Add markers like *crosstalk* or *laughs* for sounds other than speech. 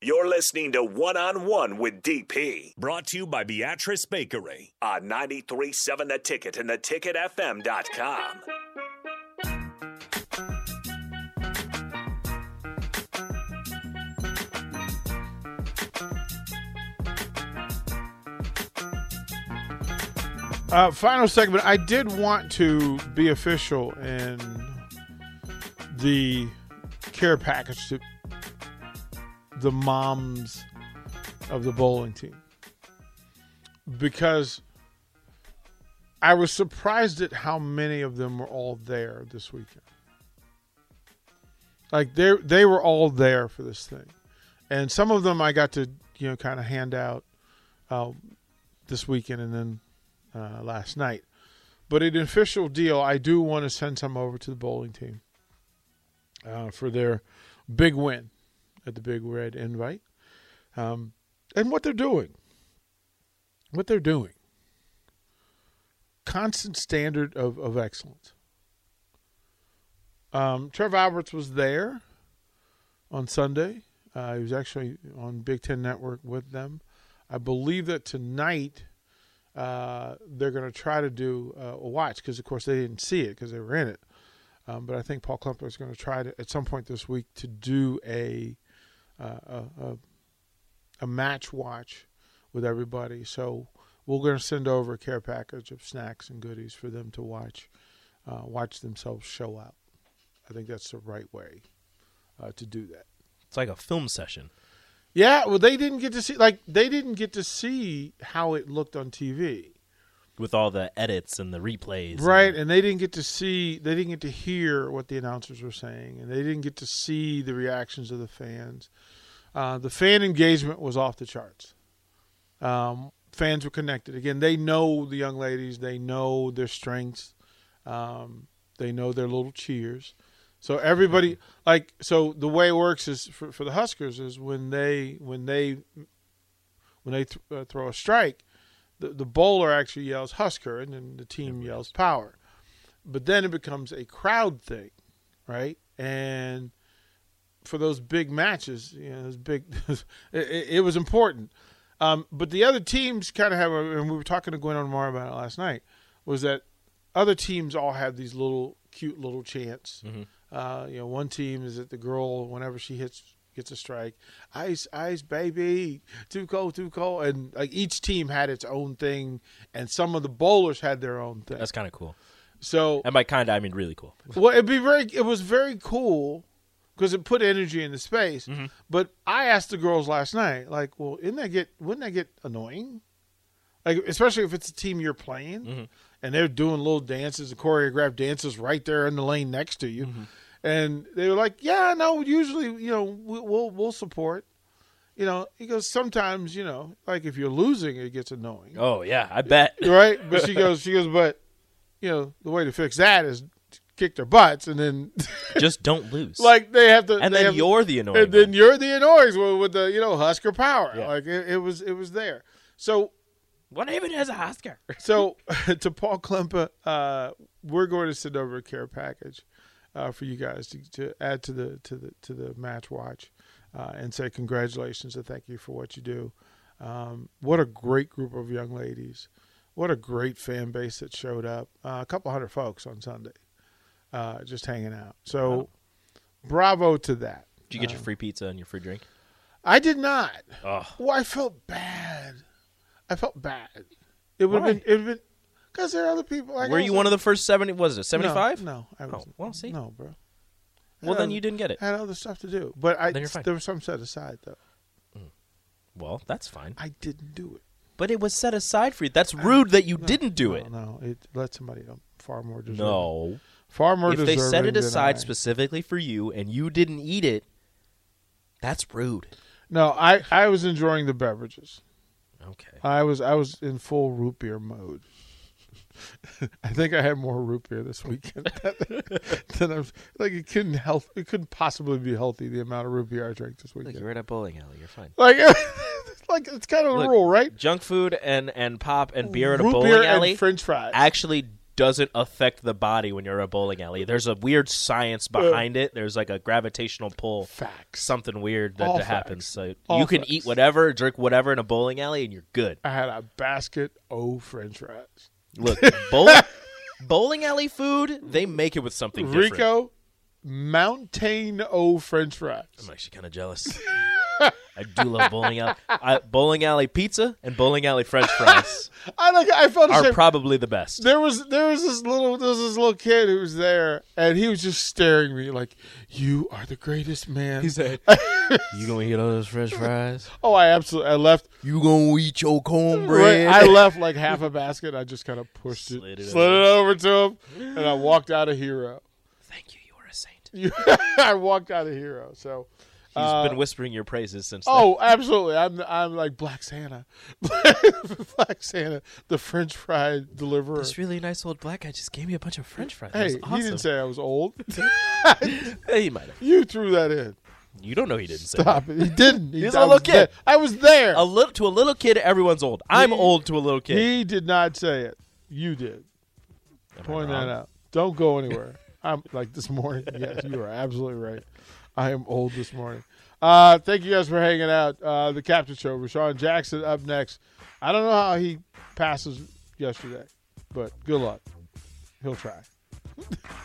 You're listening to One on One with DP Brought to you by Beatrice Bakery. on 93.7 The Ticket and theticketfm.com. Uh, final segment. I did want to be official in the care package to the moms of the bowling team because I was surprised at how many of them were all there this weekend. Like they they were all there for this thing, and some of them I got to you know kind of hand out uh, this weekend and then uh, last night. But an official deal, I do want to send some over to the bowling team uh, for their big win at the Big Red Invite, um, and what they're doing. What they're doing. Constant standard of, of excellence. Um, Trev Alberts was there on Sunday. Uh, he was actually on Big Ten Network with them. I believe that tonight uh, they're going to try to do uh, a watch because, of course, they didn't see it because they were in it. Um, but I think Paul Klempa is going to try to at some point this week to do a a, a, a match watch with everybody. So we're going to send over a care package of snacks and goodies for them to watch uh, watch themselves show out. I think that's the right way uh, to do that. It's like a film session. Yeah, well, they didn't get to see like they didn't get to see how it looked on TV. With all the edits and the replays. Right, and- and they didn't get to see, they didn't get to hear what the announcers were saying, and they didn't get to see the reactions of the fans. Uh, the fan engagement was off the charts. Um, fans were connected. Again, they know the young ladies, they know their strengths, um, they know their little cheers. So everybody, like, so the way it works is for, for the Huskers is when they when they when they th- uh, throw a strike, the, the bowler actually yells Husker, and then the team yells Power. But then it becomes a crowd thing, right? And for those big matches, you know, those big, *laughs* it, it, was important. Um, but the other teams kind of have, a, and we were talking to Gwen on Mar about it last night, was that other teams all have these little cute little chants. Uh, you know, one team is that the girl, whenever she hits gets a strike, ice, ice, baby, too cold, too cold, and like each team had its own thing, and some of the bowlers had their own thing. That's kind of cool. So And by kind, of, I mean really cool. *laughs* well, it'd be very. It was very cool because it put energy in the space. Mm-hmm. But I asked the girls last night, like, well, isn't that get wouldn't that get annoying? Like, especially if it's a team you're playing Mm-hmm. and they're doing little dances and choreographed dances right there in the lane next to you, Mm-hmm. And they were like, yeah, no, usually, you know, we- we'll we'll support. You know, he goes sometimes, you know, like if you're losing, it gets annoying Oh yeah, I bet. *laughs* right? But she goes, she goes, but you know, the way to fix that is kick their butts, and then *laughs* Just don't lose. like they have to, and then have- you're the annoying. and then you're the annoying one with the you know Husker power. Yeah. Like it, it was, it was there. So, What even is a Oscar? *laughs* so to Paul Klempa, uh, we're going to send over a care package uh, for you guys to, to add to the to the to the match watch, uh, and say congratulations and thank you for what you do. Um, what a great group of young ladies. What a great fan base that showed up. Uh, a couple hundred folks on Sunday, uh, just hanging out. So, bravo to that. Did you get your free pizza and your free drink? I did not. Oh, Well, I felt bad. I felt bad. It would have been. It would been because there are other people. Like were you one of the first seventy? Was it seventy five? No, no, I Oh, was. well, see. no, bro. Well, then you didn't get it. I had other stuff to do, but I Then you're fine. there was some set aside though. Hmm. Well, that's fine. I didn't do it. But it was set aside for you. That's rude that you didn't do it. No, it let somebody else far more deserving. No. far more If they set it than aside I. specifically for you and you didn't eat it, That's rude. No, I I was enjoying the beverages. Okay. I was I was in full root beer mode. I think I had more root beer this weekend *laughs* than, than I was like it couldn't health it couldn't possibly be healthy the amount of root beer I drank this Look, weekend. you're at a bowling alley. You're fine. Like it's *laughs* like it's kind of a rule, right? Junk food and, and pop and beer at a bowling beer alley and French fries. actually doesn't affect the body when you're at a bowling alley. There's a weird science behind it. There's like a gravitational pull. Facts. Something weird that All happens. So All you can facts. eat whatever, drink whatever in a bowling alley, and you're good. I had a basket of French fries. Look, bowl, *laughs* bowling alley food, they make it with something different. Rico Mountain O French fries. I'm actually kind of jealous. I do love bowling alley. I, bowling alley pizza and bowling alley French fries *laughs* I like. I felt are ashamed. probably the best. there was there was this little there was this little kid who was there, and he was just staring at me like, "You are the greatest man." He said, *laughs* "You gonna eat all those French fries? "Oh, I absolutely." I left. You gonna eat your Right, cornbread?" I left like half a basket. I just kind of pushed it, Slid it slid it over to him, and I walked out a hero. Thank you. You are a saint. *laughs* I walked out a hero. So. He's uh, been whispering your praises since. then. Oh, absolutely! I'm I'm like Black Santa, *laughs* Black Santa, the French fry deliverer. this really nice old black guy just gave me a bunch of French fries. Hey, was he didn't say I was old. *laughs* *laughs* Hey, he might have. you threw that in. You don't know he didn't say. Stop it. He didn't. He, He's I a little kid. there. I was there. A little to a little kid, everyone's old. I'm He- old to a little kid. He did not say it. You did. Am Point that out. Don't go anywhere. I'm like this morning. Yes, you are absolutely right. *laughs* I am old this morning. Uh, thank you guys for hanging out. Uh, the Captain Show. Rashawn Jackson up next. I don't know how he passes yesterday, but good luck. He'll try. *laughs*